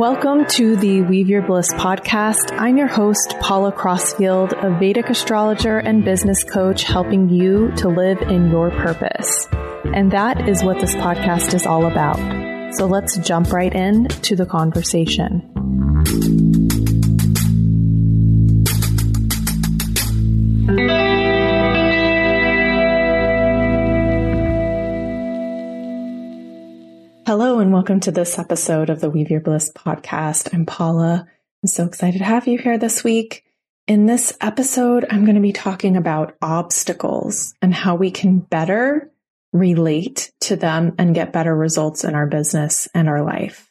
Welcome to the Weave Your Bliss podcast. I'm your host, Paula Crossfield, a Vedic astrologer and business coach helping you to live in your purpose. And that is what this podcast is all about. So let's jump right in to the conversation. And welcome to this episode of the Weave Your Bliss podcast. I'm Paula. I'm so excited to have you here this week. In this episode, I'm going to be talking about obstacles and how we can better relate to them and get better results in our business and our life.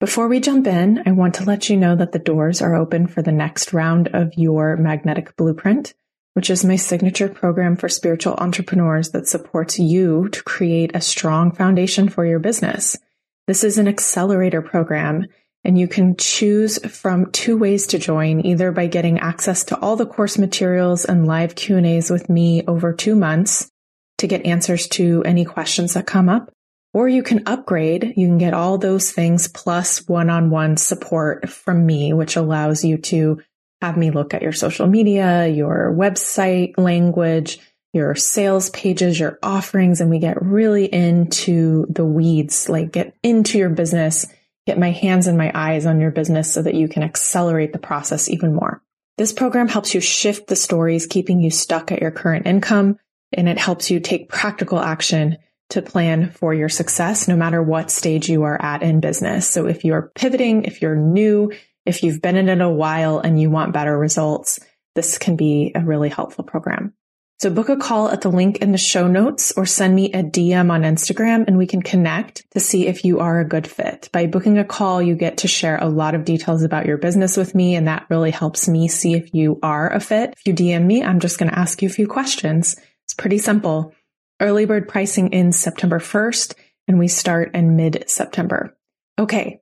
Before we jump in, I want to let you know that the doors are open for the next round of your magnetic blueprint which is my signature program for spiritual entrepreneurs that supports you to create a strong foundation for your business. This is an accelerator program and you can choose from two ways to join, either by getting access to all the course materials and live Q&As with me over two months to get answers to any questions that come up, or you can upgrade. You can get all those things plus one-on-one support from me, which allows you to have me look at your social media, your website language, your sales pages, your offerings, and we get really into the weeds, like get into your business, get my hands and my eyes on your business so that you can accelerate the process even more. This program helps you shift the stories, keeping you stuck at your current income, and it helps you take practical action to plan for your success, no matter what stage you are at in business. So if you're pivoting, if you're new, if you've been in it a while and you want better results, this can be a really helpful program. So book a call at the link in the show notes or send me a DM on Instagram and we can connect to see if you are a good fit. By booking a call, you get to share a lot of details about your business with me and that really helps me see if you are a fit. If you DM me, I'm just going to ask you a few questions. It's pretty simple. Early bird pricing in September 1st and we start in mid September. Okay.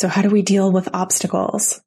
So how do we deal with obstacles?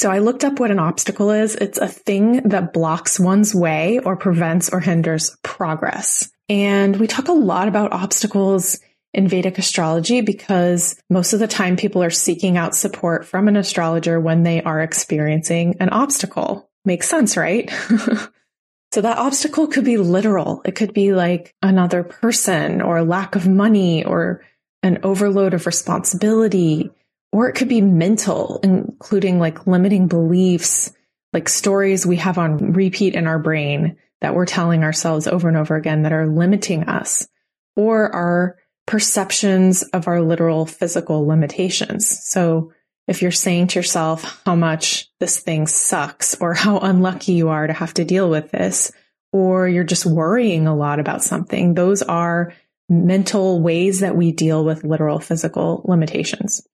So I looked up what an obstacle is. It's a thing that blocks one's way or prevents or hinders progress. And we talk a lot about obstacles in Vedic astrology because most of the time people are seeking out support from an astrologer when they are experiencing an obstacle. Makes sense, right? so that obstacle could be literal. It could be like another person or lack of money or an overload of responsibility or it could be mental, including like limiting beliefs, like stories we have on repeat in our brain that we're telling ourselves over and over again that are limiting us, or our perceptions of our literal physical limitations. So if you're saying to yourself how much this thing sucks or how unlucky you are to have to deal with this, or you're just worrying a lot about something, those are mental ways that we deal with literal physical limitations.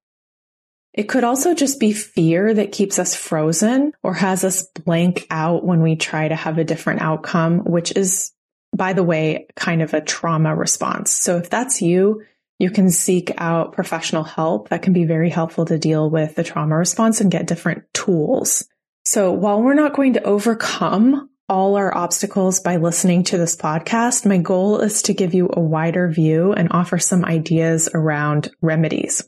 It could also just be fear that keeps us frozen or has us blank out when we try to have a different outcome, which is, by the way, kind of a trauma response. So if that's you, you can seek out professional help that can be very helpful to deal with the trauma response and get different tools. So while we're not going to overcome all our obstacles by listening to this podcast, my goal is to give you a wider view and offer some ideas around remedies.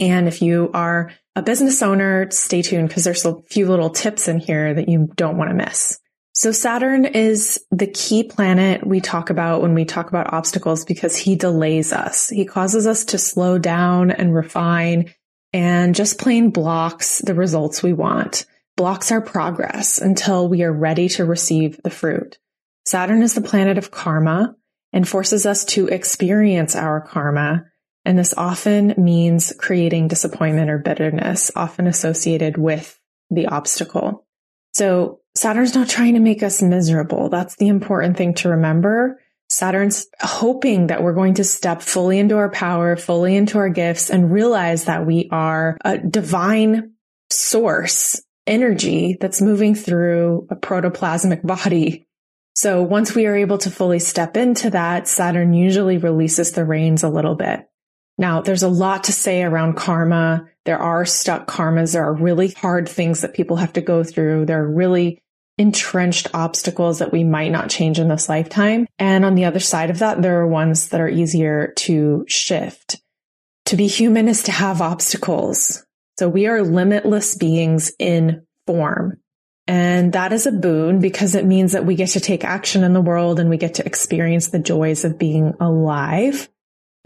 And if you are a business owner, stay tuned because there's a few little tips in here that you don't want to miss. So Saturn is the key planet we talk about when we talk about obstacles because he delays us. He causes us to slow down and refine and just plain blocks the results we want, blocks our progress until we are ready to receive the fruit. Saturn is the planet of karma and forces us to experience our karma and this often means creating disappointment or bitterness, often associated with the obstacle. So Saturn's not trying to make us miserable. That's the important thing to remember. Saturn's hoping that we're going to step fully into our power, fully into our gifts and realize that we are a divine source energy that's moving through a protoplasmic body. So once we are able to fully step into that, Saturn usually releases the reins a little bit. Now, there's a lot to say around karma. There are stuck karmas. There are really hard things that people have to go through. There are really entrenched obstacles that we might not change in this lifetime. And on the other side of that, there are ones that are easier to shift. To be human is to have obstacles. So we are limitless beings in form. And that is a boon because it means that we get to take action in the world and we get to experience the joys of being alive.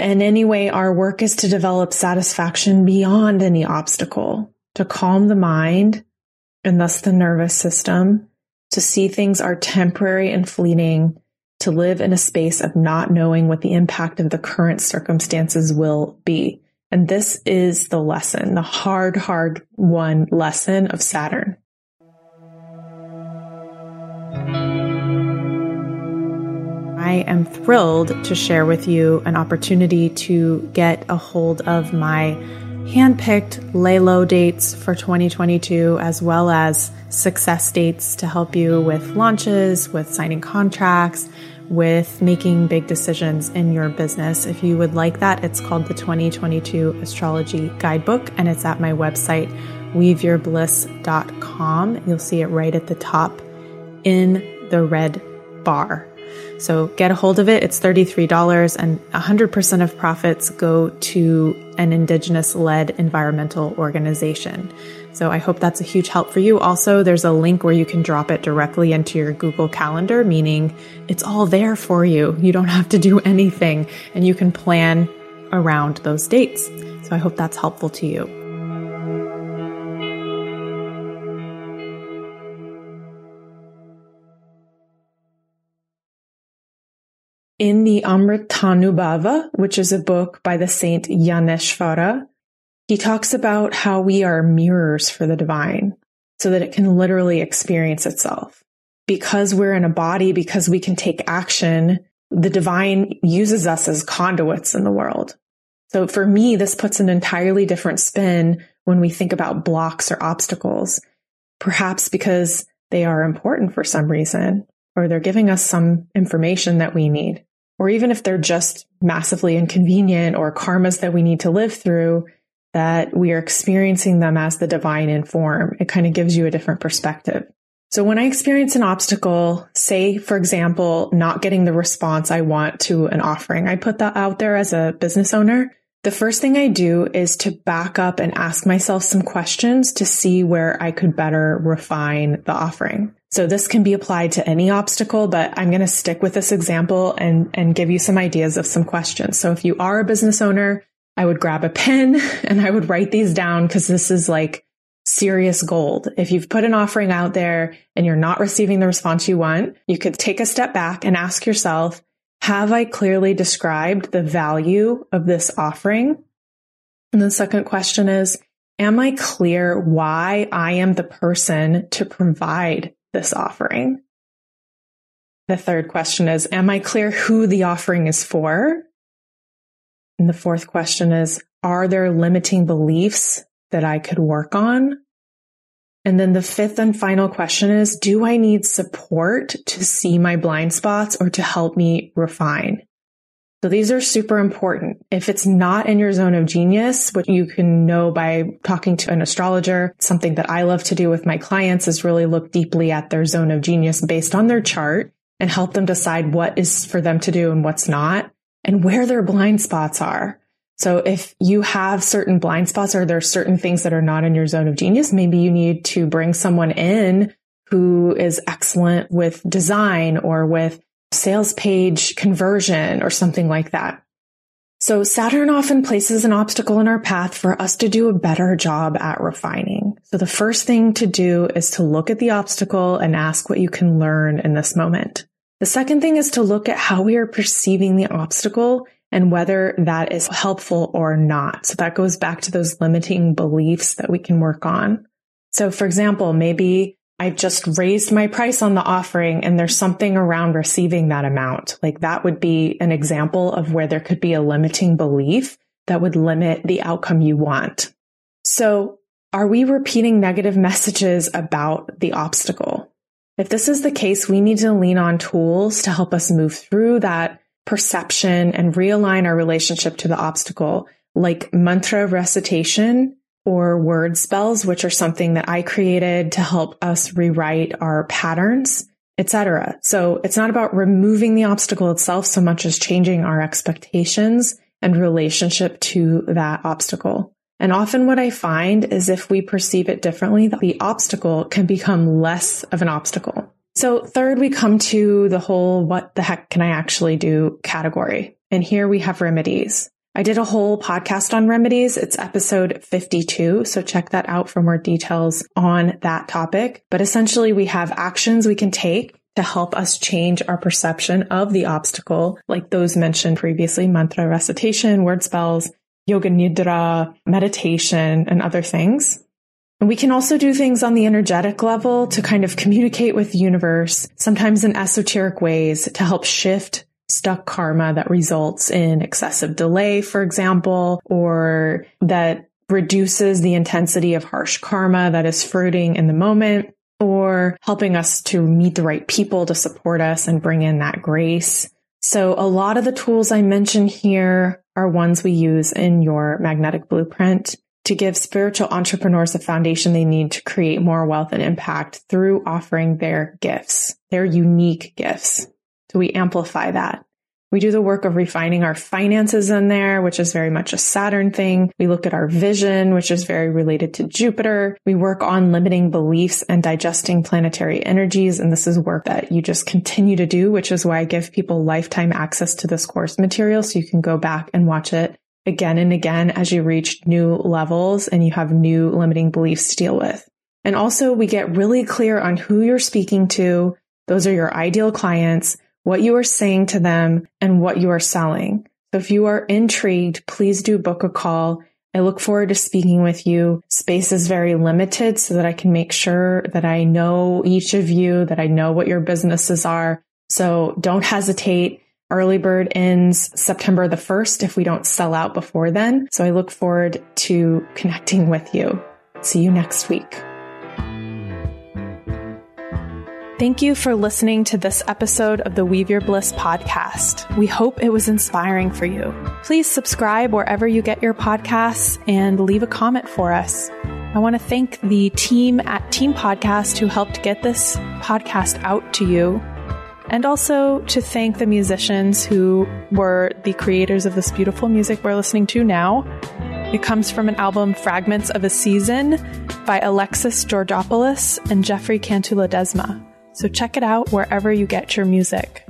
And anyway, our work is to develop satisfaction beyond any obstacle, to calm the mind and thus the nervous system, to see things are temporary and fleeting, to live in a space of not knowing what the impact of the current circumstances will be. And this is the lesson, the hard, hard one lesson of Saturn. I am thrilled to share with you an opportunity to get a hold of my handpicked lay low dates for 2022, as well as success dates to help you with launches, with signing contracts, with making big decisions in your business. If you would like that, it's called the 2022 Astrology Guidebook, and it's at my website, weaveyourbliss.com. You'll see it right at the top in the red bar. So get a hold of it. It's $33 and 100% of profits go to an indigenous led environmental organization. So I hope that's a huge help for you. Also, there's a link where you can drop it directly into your Google Calendar, meaning it's all there for you. You don't have to do anything and you can plan around those dates. So I hope that's helpful to you. In the Amritanubhava, which is a book by the saint Jnaneshvara, he talks about how we are mirrors for the divine so that it can literally experience itself. Because we're in a body, because we can take action, the divine uses us as conduits in the world. So for me, this puts an entirely different spin when we think about blocks or obstacles, perhaps because they are important for some reason, or they're giving us some information that we need or even if they're just massively inconvenient or karmas that we need to live through, that we are experiencing them as the divine in form. It kind of gives you a different perspective. So when I experience an obstacle, say, for example, not getting the response I want to an offering, I put that out there as a business owner. The first thing I do is to back up and ask myself some questions to see where I could better refine the offering. So this can be applied to any obstacle, but I'm going to stick with this example and, and give you some ideas of some questions. So if you are a business owner, I would grab a pen and I would write these down because this is like serious gold. If you've put an offering out there and you're not receiving the response you want, you could take a step back and ask yourself, have I clearly described the value of this offering? And the second question is, am I clear why I am the person to provide this offering? The third question is, am I clear who the offering is for? And the fourth question is, are there limiting beliefs that I could work on? And then the fifth and final question is, do I need support to see my blind spots or to help me refine? So these are super important. If it's not in your zone of genius, what you can know by talking to an astrologer, something that I love to do with my clients is really look deeply at their zone of genius based on their chart and help them decide what is for them to do and what's not and where their blind spots are. So if you have certain blind spots or there are certain things that are not in your zone of genius, maybe you need to bring someone in who is excellent with design or with sales page conversion or something like that. So Saturn often places an obstacle in our path for us to do a better job at refining. So the first thing to do is to look at the obstacle and ask what you can learn in this moment. The second thing is to look at how we are perceiving the obstacle and whether that is helpful or not. So that goes back to those limiting beliefs that we can work on. So for example, maybe I've just raised my price on the offering and there's something around receiving that amount. Like that would be an example of where there could be a limiting belief that would limit the outcome you want. So are we repeating negative messages about the obstacle? If this is the case, we need to lean on tools to help us move through that perception and realign our relationship to the obstacle, like mantra recitation or word spells, which are something that I created to help us rewrite our patterns, etc. So it's not about removing the obstacle itself so much as changing our expectations and relationship to that obstacle. And often what I find is if we perceive it differently, the obstacle can become less of an obstacle. So third, we come to the whole what the heck can I actually do category. And here we have remedies. I did a whole podcast on remedies. It's episode 52. So check that out for more details on that topic. But essentially we have actions we can take to help us change our perception of the obstacle, like those mentioned previously, mantra recitation, word spells, yoga nidra, meditation, and other things. And we can also do things on the energetic level to kind of communicate with the universe, sometimes in esoteric ways to help shift stuck karma that results in excessive delay, for example, or that reduces the intensity of harsh karma that is fruiting in the moment or helping us to meet the right people to support us and bring in that grace. So a lot of the tools I mentioned here are ones we use in your magnetic blueprint to give spiritual entrepreneurs the foundation they need to create more wealth and impact through offering their gifts, their unique gifts. So we amplify that. We do the work of refining our finances in there, which is very much a Saturn thing. We look at our vision, which is very related to Jupiter. We work on limiting beliefs and digesting planetary energies. And this is work that you just continue to do, which is why I give people lifetime access to this course material. So you can go back and watch it again and again as you reach new levels and you have new limiting beliefs to deal with. And also we get really clear on who you're speaking to. Those are your ideal clients what you are saying to them and what you are selling. So if you are intrigued, please do book a call. I look forward to speaking with you. Space is very limited so that I can make sure that I know each of you, that I know what your businesses are. So don't hesitate. Early bird ends September the 1st if we don't sell out before then. So I look forward to connecting with you. See you next week. Thank you for listening to this episode of the Weave Your Bliss podcast. We hope it was inspiring for you. Please subscribe wherever you get your podcasts and leave a comment for us. I want to thank the team at Team Podcast who helped get this podcast out to you. And also to thank the musicians who were the creators of this beautiful music we're listening to now. It comes from an album Fragments of a Season by Alexis Georgopoulos and Jefre Cantu-Ledesma. So check it out wherever you get your music.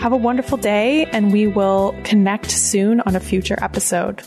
Have a wonderful day, and we will connect soon on a future episode.